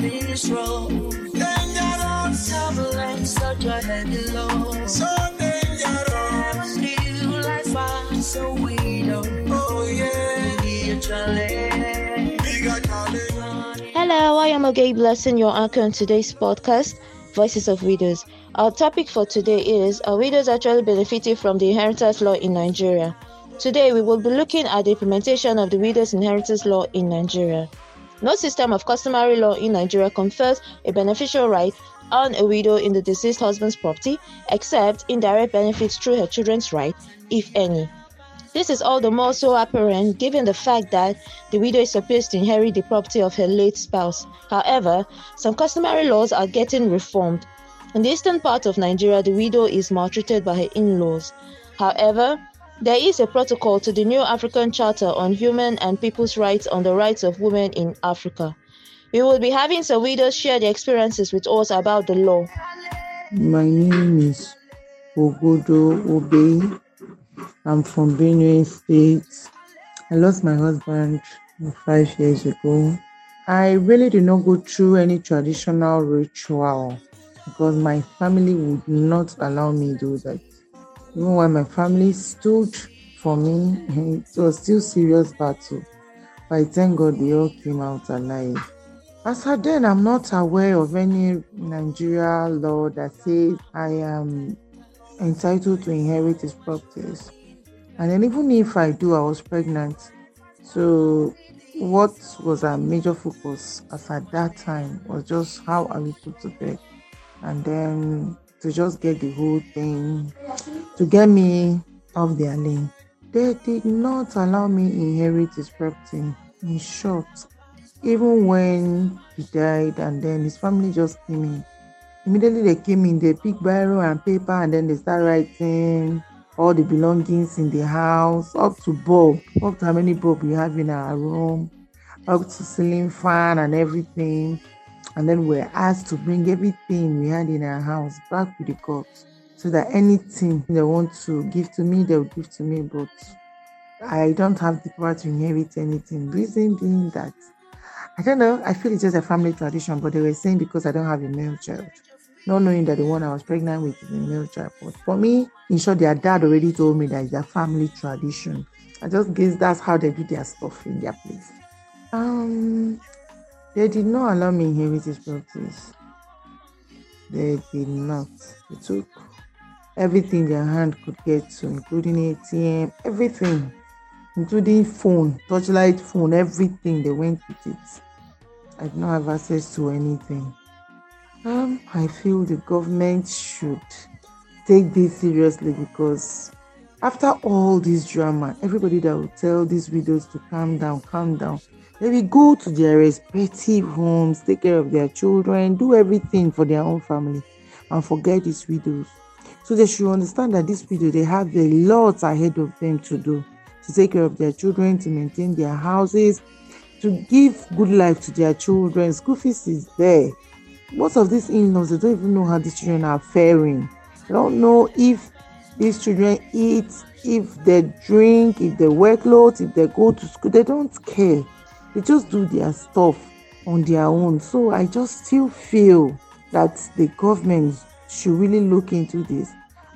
this road. Dangerous. Turbulence, such a heavy load. So dangerous. New life fast, so we don't. Oh yeah. Bigger challenge. Bigger challenge. Hello, I am Oge Blessing, your anchor on today's podcast, Voices of Widows. Our topic for today is Are widows actually benefiting from the inheritance law in Nigeria? Today, we will be looking at the implementation of the Widows Inheritance Law in Nigeria. No system of customary law in Nigeria confers a beneficial right on a widow in the deceased husband's property, except indirect benefits through her children's right, if any. This is all the more so apparent given the fact that the widow is supposed to inherit the property of her late spouse. However, some customary laws are getting reformed. In the eastern part of Nigeria, the widow is maltreated by her in laws. However, there is a protocol to the new African Charter on Human and People's Rights on the Rights of Women in Africa. We will be having some widows share their experiences with us about the law. My name is Ogodo Obey. I'm from Benue State. I lost my husband five years ago. I really did not go through any traditional ritual because my family would not allow me to do that. Even when my family stood for me, it was still serious battle. But I thank God they all came out alive. As at then, I'm not aware of any Nigeria law that says I am entitled to inherit his properties. And then even if I do, I was pregnant. So what was our major focus as at that time was just how are we put to bed. And then to just get the whole thing, to get me off their lane. They did not allow me inherit his property. In short, even when he died and then his family just came in, immediately they came in, they picked biro and paper and then they start writing all the belongings in the house, up to bulb, up to how many bulb we have in our room, up to ceiling fan and everything. And then we're asked to bring everything we had in our house back with the cops so that anything they want to give to me, they'll give to me. But I don't have the power to inherit anything. Reason being that I don't know, I feel it's just a family tradition, but they were saying because I don't have a male child. Not knowing that the one I was pregnant with is a male child. But for me, in short, their dad already told me that it's a family tradition. I just guess that's how they do their stuff in their place. Um they did not allow me inherit his properties. They did not. They took everything their hand could get to, including ATM, everything, including phone, touchlight phone, everything. They went with it. I did not have access to anything. Um, I feel the government should take this seriously because after all this drama, everybody that will tell these widows to calm down, calm down, they will go to their respective homes, take care of their children, do everything for their own family, and forget these widows. So they should understand that these widows they have a lot ahead of them to do, to take care of their children, to maintain their houses, to give good life to their children. School fees is there. Most of these in-laws they don't even know how these children are faring. They don't know if these children eat, if they drink, if they wear clothes, if they go to school. They don't care they just do their stuff on their own. So I just still feel that the government should really look into this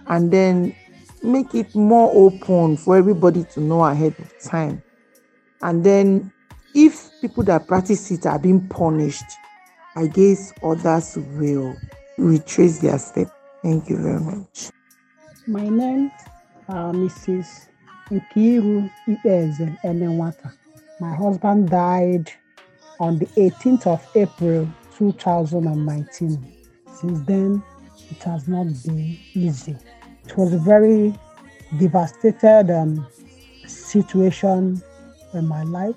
and then make it more open for everybody to know ahead of time. And then if people that practice it are being punished, I guess others will retrace their step. Thank you very much. My name uh, Mrs. Nkiru Ibeze Enenwata. My husband died on the 18th of April 2019. Since then, it has not been easy. It was a very devastated um, situation in my life.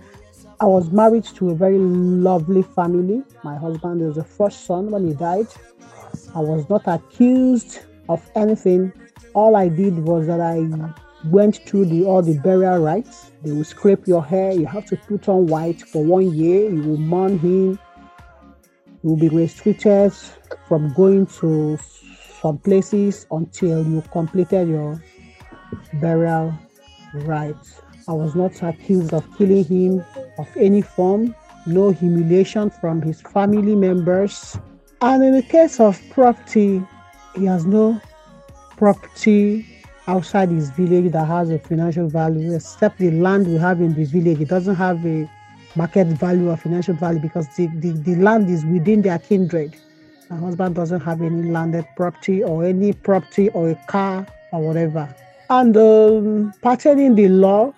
I was married to a very lovely family. My husband was the first son when he died. I was not accused of anything. All I did was that I went through the all the burial rites. They will scrape your hair. You have to put on white for one year. You will mourn him. You will be restricted from going to some places until you completed your burial rites. I was not accused of killing him of any form. no humiliation from his family members. And in the case of property, he has no property outside his village that has a financial value, except the land we have in the village. It doesn't have a market value or financial value because the, the, the land is within their kindred. My husband doesn't have any landed property or any property or a car or whatever. And um, pertaining the law,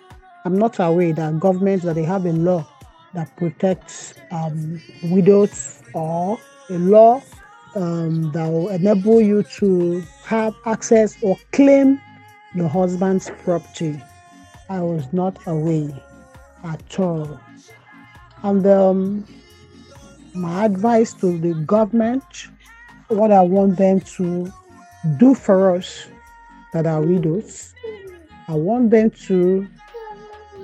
I'm not aware that governments that they have a law that protects um, widows or a law um, that will enable you to have access or claim your husband's property. I was not away at all. And um, my advice to the government, what I want them to do for us that are widows, I want them to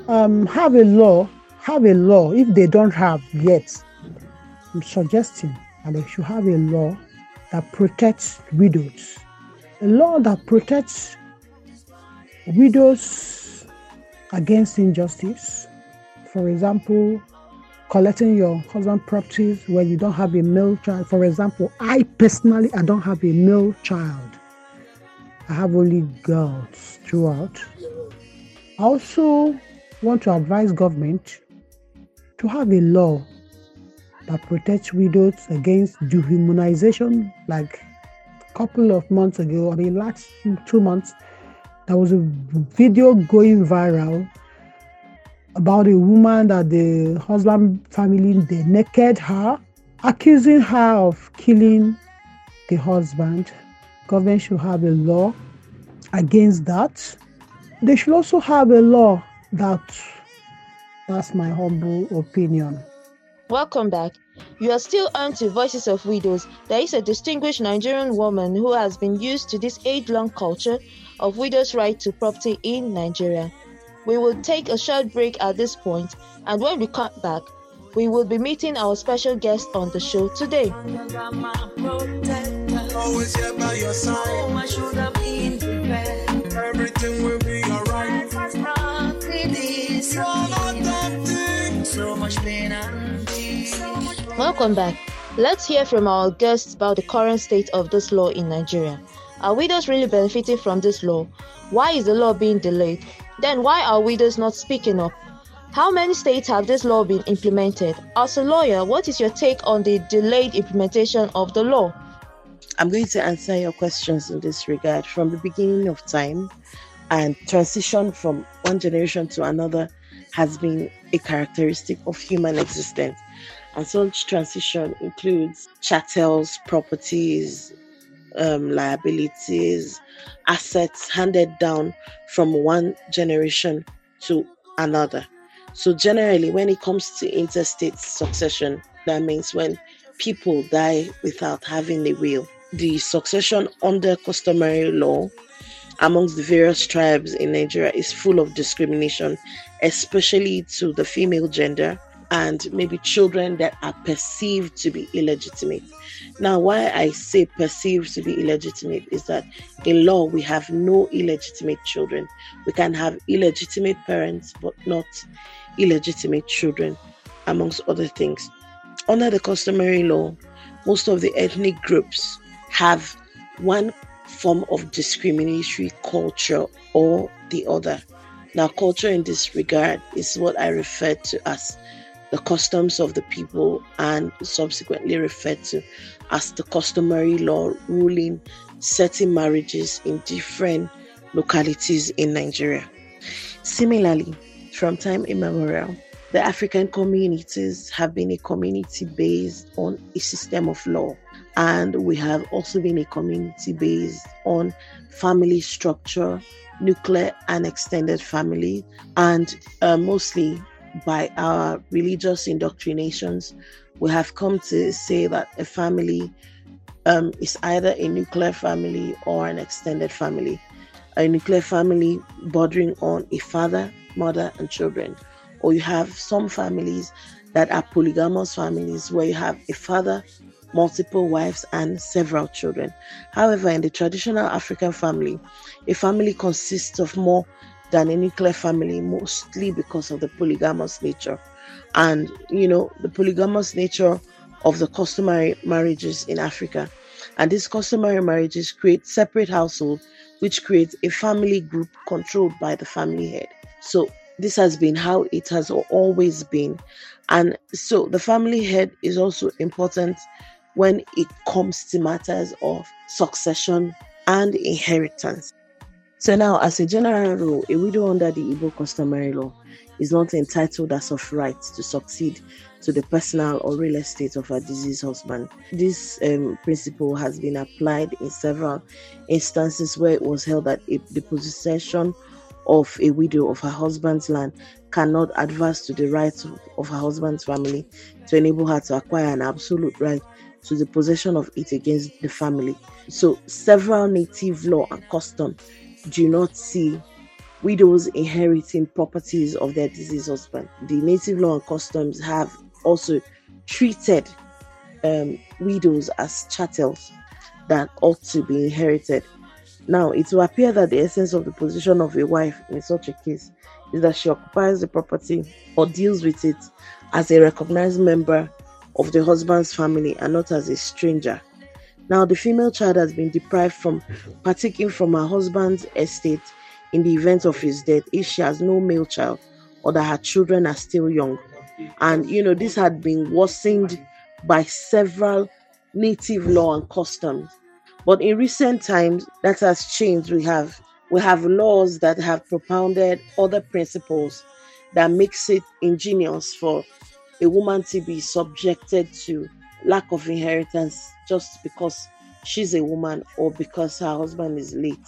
um, have a law, have a law if they don't have yet. I'm suggesting that they should have a law that protects widows, a law that protects widows against injustice. For example, collecting your husband properties when you don't have a male child. For example, I personally I don't have a male child. I have only girls throughout. I also want to advise government to have a law that protects widows against dehumanization like a couple of months ago or the last two months there was a video going viral about a woman that the husband family they naked her, accusing her of killing the husband. Government should have a law against that. They should also have a law that that's my humble opinion. Welcome back. You are still on to Voices of Widows. There is a distinguished Nigerian woman who has been used to this age long culture of widows' right to property in Nigeria. We will take a short break at this point, and when we come back, we will be meeting our special guest on the show today. Always here by your side. I should have been prepared. Everything will be alright. So much pain and Welcome back. Let's hear from our guests about the current state of this law in Nigeria. Are widows really benefiting from this law? Why is the law being delayed? Then why are widows not speaking up? How many states have this law been implemented? As a lawyer, what is your take on the delayed implementation of the law? I'm going to answer your questions in this regard from the beginning of time and transition from one generation to another has been a characteristic of human existence. And such transition includes chattels, properties, um, liabilities, assets handed down from one generation to another. So, generally, when it comes to intestate succession, that means when people die without having a will, the succession under customary law amongst the various tribes in Nigeria is full of discrimination, especially to the female gender and maybe children that are perceived to be illegitimate. Now, why I say perceived to be illegitimate is that in law we have no illegitimate children. We can have illegitimate parents, but not illegitimate children, amongst other things. Under the customary law, most of the ethnic groups have one form of discriminatory culture or the other. Now, culture in this regard is what I refer to as the customs of the people and subsequently referred to as the customary law ruling certain marriages in different localities in Nigeria. Similarly, from time immemorial, the African communities have been a community based on a system of law, and we have also been a community based on family structure, nuclear and extended family, and uh, mostly by our religious indoctrinations, we have come to say that a family um, is either a nuclear family or an extended family. A nuclear family bordering on a father, mother, and children. Or you have some families that are polygamous families where you have a father, multiple wives, and several children. However, in the traditional African family, a family consists of more than a nuclear family, mostly because of the polygamous nature and you know the polygamous nature of the customary marriages in Africa. And these customary marriages create separate households, which creates a family group controlled by the family head. So this has been how it has always been. And so the family head is also important when it comes to matters of succession and inheritance. So now, as a general rule, a widow under the Igbo customary law is not entitled as of right to succeed to the personal or real estate of her deceased husband. This um, principle has been applied in several instances where it was held that a, the possession of a widow of her husband's land cannot advance to the rights of, of her husband's family to enable her to acquire an absolute right to the possession of it against the family. So, several native law and custom do not see widows inheriting properties of their deceased husband. The native law and customs have also treated um, widows as chattels that ought to be inherited. Now, it will appear that the essence of the position of a wife in such a case is that she occupies the property or deals with it as a recognized member of the husband's family and not as a stranger. Now, the female child has been deprived from partaking from her husband's estate in the event of his death if she has no male child or that her children are still young. And you know, this had been worsened by several native law and customs. But in recent times, that has changed. We have we have laws that have propounded other principles that makes it ingenious for a woman to be subjected to lack of inheritance just because she's a woman or because her husband is late.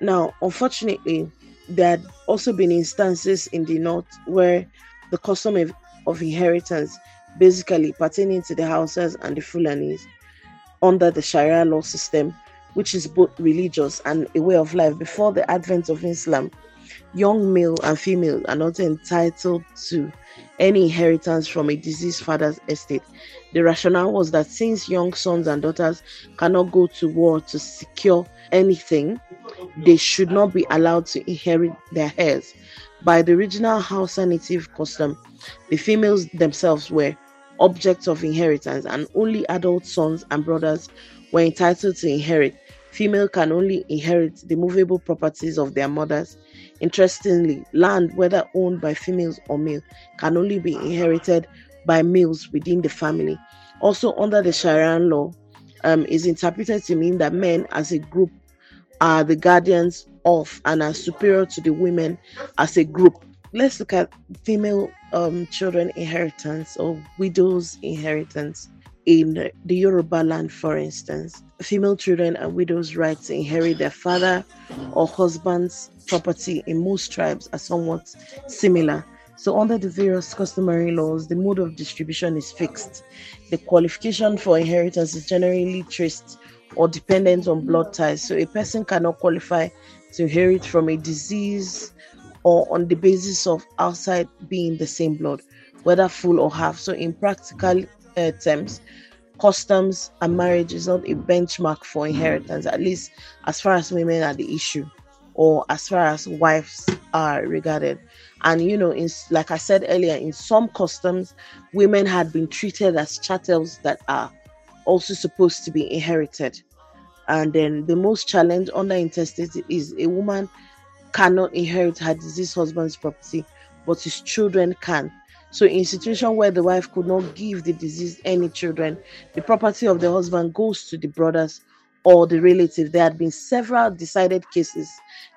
Now, unfortunately, there had also been instances in the north where the custom of, of inheritance basically pertaining to the Hausas and the Fulanis under the Sharia law system, which is both religious and a way of life before the advent of Islam, young male and female are not entitled to any inheritance from a deceased father's estate. The rationale was that since young sons and daughters cannot go to war to secure anything, they should not be allowed to inherit their heirs. By the original Hausa native custom, the females themselves were objects of inheritance, and only adult sons and brothers were entitled to inherit. Female can only inherit the movable properties of their mothers Interestingly, land, whether owned by females or male, can only be inherited by males within the family. Also, under the Sharia law, um, is interpreted to mean that men as a group are the guardians of and are superior to the women as a group. Let's look at female um, children inheritance or widows inheritance in the Yoruba land, for instance. Female children and widows' rights to inherit their father or husband's property in most tribes are somewhat similar. So, under the various customary laws, the mode of distribution is fixed. The qualification for inheritance is generally traced or dependent on blood ties. So, a person cannot qualify to inherit from a disease or on the basis of outside being the same blood, whether full or half. So, in practical Uh, terms, customs and marriage is not a benchmark for inheritance, at least as far as women are the issue or as far as wives are regarded. And you know, in like I said earlier, in some customs, women had been treated as chattels that are also supposed to be inherited. And then the most challenge under intestate is a woman cannot inherit her deceased husband's property, but his children can. So, in situation where the wife could not give the deceased any children, the property of the husband goes to the brothers or the relative. There had been several decided cases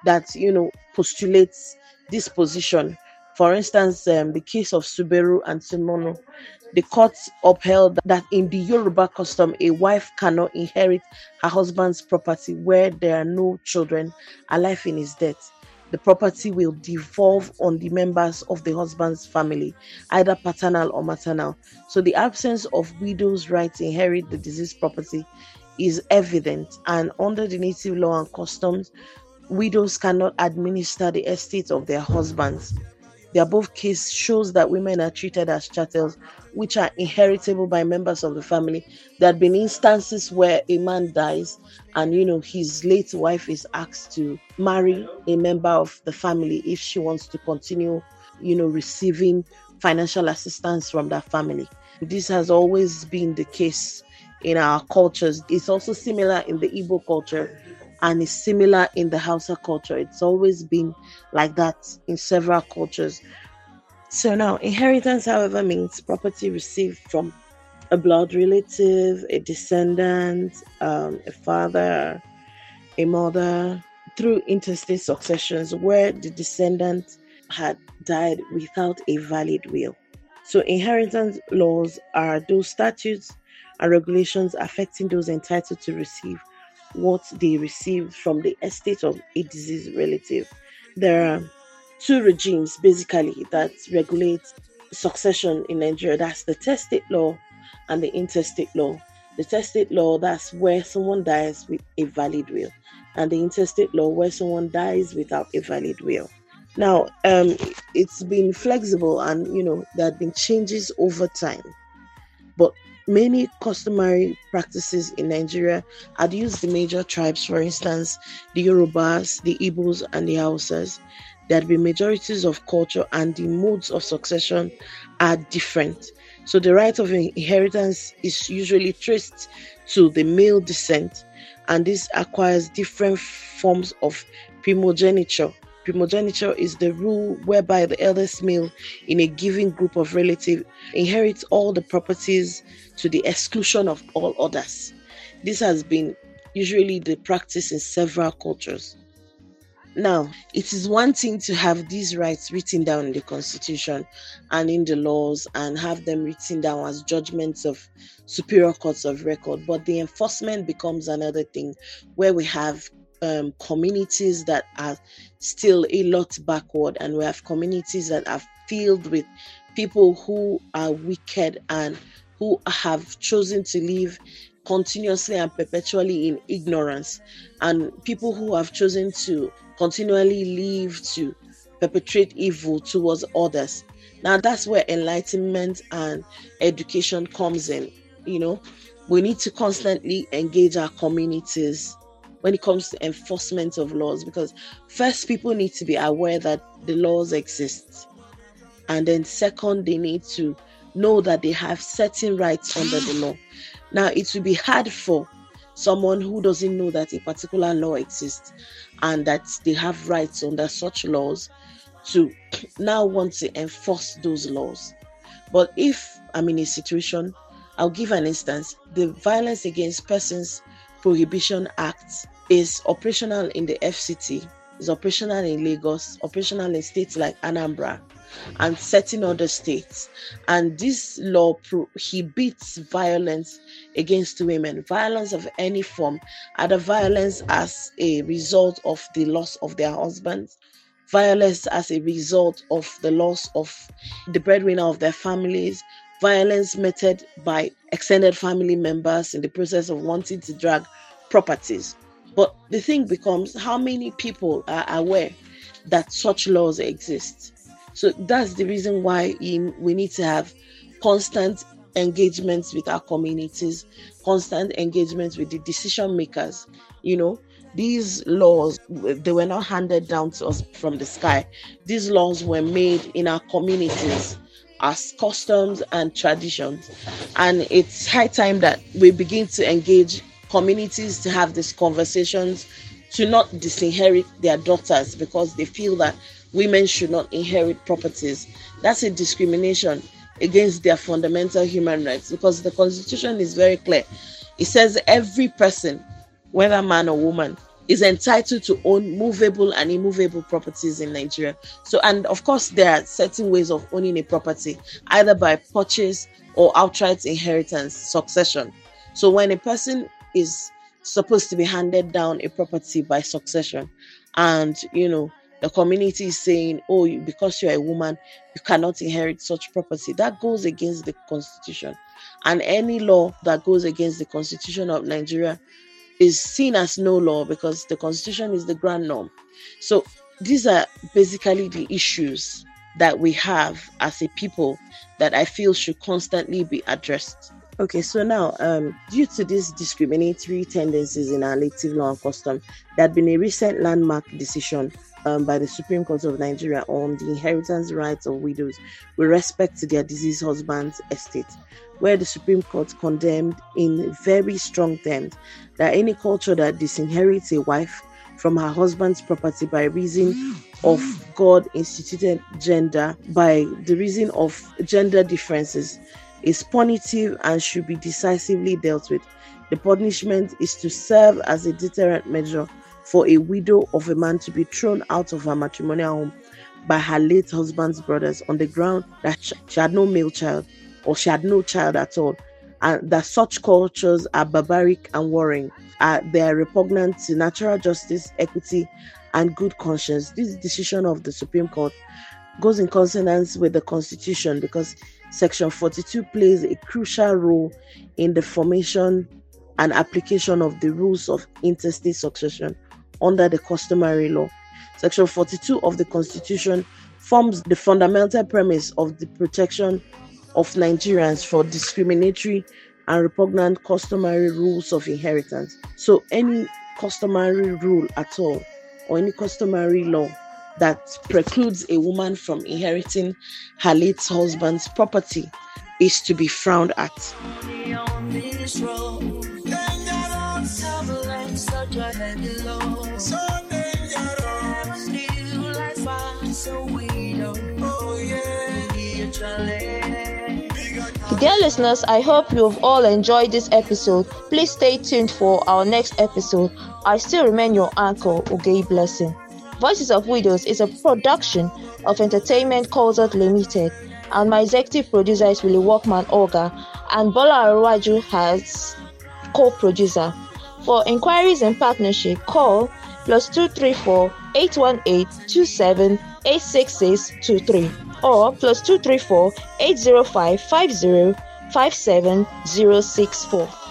that you know postulates this position. For instance, um, the case of Suberu and Sunmonu, the court upheld that in the Yoruba custom, a wife cannot inherit her husband's property where there are no children alive in his death. The property will devolve on the members of the husband's family, either paternal or maternal. So, the absence of widows' right to inherit the deceased property is evident, and under the native law and customs, widows cannot administer the estate of their husbands. The above case shows that women are treated as chattels, which are inheritable by members of the family. There have been instances where a man dies and you know his late wife is asked to marry a member of the family if she wants to continue, you know, receiving financial assistance from that family. This has always been the case in our cultures. It's also similar in the Igbo culture and is similar in the Hausa culture. It's always been like that in several cultures. So now, inheritance, however, means property received from a blood relative, a descendant, um, a father, a mother, through intestate successions where the descendant had died without a valid will. So, inheritance laws are those statutes and regulations affecting those entitled to receive what they received from the estate of a deceased relative. There are two regimes basically that regulate succession in Nigeria that's the testate law and the intestate law. The testate law, that's where someone dies with a valid will, and the intestate law, where someone dies without a valid will. Now, um, it's been flexible and you know there have been changes over time, but many customary practices in Nigeria had used the major tribes, for instance, the Yorubas, the Igbos, and the Hausas. There had been majorities of culture, and the modes of succession are different. So, the right of inheritance is usually traced to the male descent, and this acquires different forms of primogeniture primogeniture is the rule whereby the eldest male in a given group of relatives inherits all the properties to the exclusion of all others. This has been usually the practice in several cultures. Now, it is one thing to have these rights written down in the constitution and in the laws and have them written down as judgments of superior courts of record, but the enforcement becomes another thing where we have um, communities that are still a lot backward, and we have communities that are filled with people who are wicked and who have chosen to live continuously and perpetually in ignorance, and people who have chosen to continually live to perpetrate evil towards others. Now, that's where enlightenment and education comes in. You know, we need to constantly engage our communities when it comes to enforcement of laws because first people need to be aware that the laws exist. And then second they need to know that they have certain rights under the law. Now it will be hard for someone who doesn't know that a particular law exists and that they have rights under such laws to now want to enforce those laws. But if i'm in a situation i'll give an instance. The violence against persons prohibition act is operational in the FCT, is operational in Lagos, operational in states like Anambra, and certain other states. And this law prohibits violence against women, violence of any form, either violence as a result of the loss of their husbands, violence as a result of the loss of the breadwinner of their families, violence meted by extended family members in the process of wanting to drag properties. But the thing becomes how many people are aware that such laws exist? So that's the reason why we need to have constant engagements with our communities, constant engagements with the decision makers. You know, these laws they were not handed down to us from the sky. These laws were made in our communities as customs and traditions. And it's high time that we begin to engage communities to have these conversations to not disinherit their daughters because they feel that women should not inherit properties. That's a discrimination against their fundamental human rights because the constitution is very clear. It says every person, whether man or woman, is entitled to own movable and immovable properties in Nigeria. So, and of course, there are certain ways of owning a property, either by purchase or outright inheritance, succession. So, when a person is supposed to be handed down a property by succession. And you know the community is saying oh because you're a woman you cannot inherit such property. That goes against the constitution. And any law that goes against the constitution of nigeria is seen as no law because the constitution is the grand norm. So these are basically the issues that we have as a people that i feel should constantly be addressed Okay, so now, um, due to these discriminatory tendencies in our native law and custom, there had been a recent landmark decision um, by the Supreme Court of Nigeria on the inheritance rights of widows with respect to their deceased husband's estate, where the Supreme Court condemned in very strong terms that any culture that disinherits a wife from her husband's property by reason of God instituted gender, by the reason of gender differences, is punitive and should be decisively dealt with. The punishment is to serve as a deterrent measure for a widow of a man to be thrown out of her matrimonial home by her late husband's brothers on the ground that she had no male child or she had no child at all, and that such cultures are barbaric and warring uh, they are repugnant to natural justice, equity, and good conscience. This decision of the Supreme Court goes in consonance with the Constitution because Section 42 plays a crucial role in the formation and application of the rules of intestate succession under the customary law. Section 42 of the Constitution forms the fundamental premise of the protection of Nigerians for discriminatory and repugnant customary rules of inheritance. So, any customary rule at all, or any customary law that precludes a woman from inheriting her late husband's property is to be frowned at. Dear listeners, I hope you have all enjoyed this episode. Please stay tuned for our next episode. I still remain your uncle, Oge Blessing. Voices of Widows is a production of Entertainment Consult Limited, and my executive producer is Willie Walkman Olga, and Bola Arwaju has co-producer. For inquiries and partnership, call plus 234 818 27 86623 or plus 234 805 50 57064.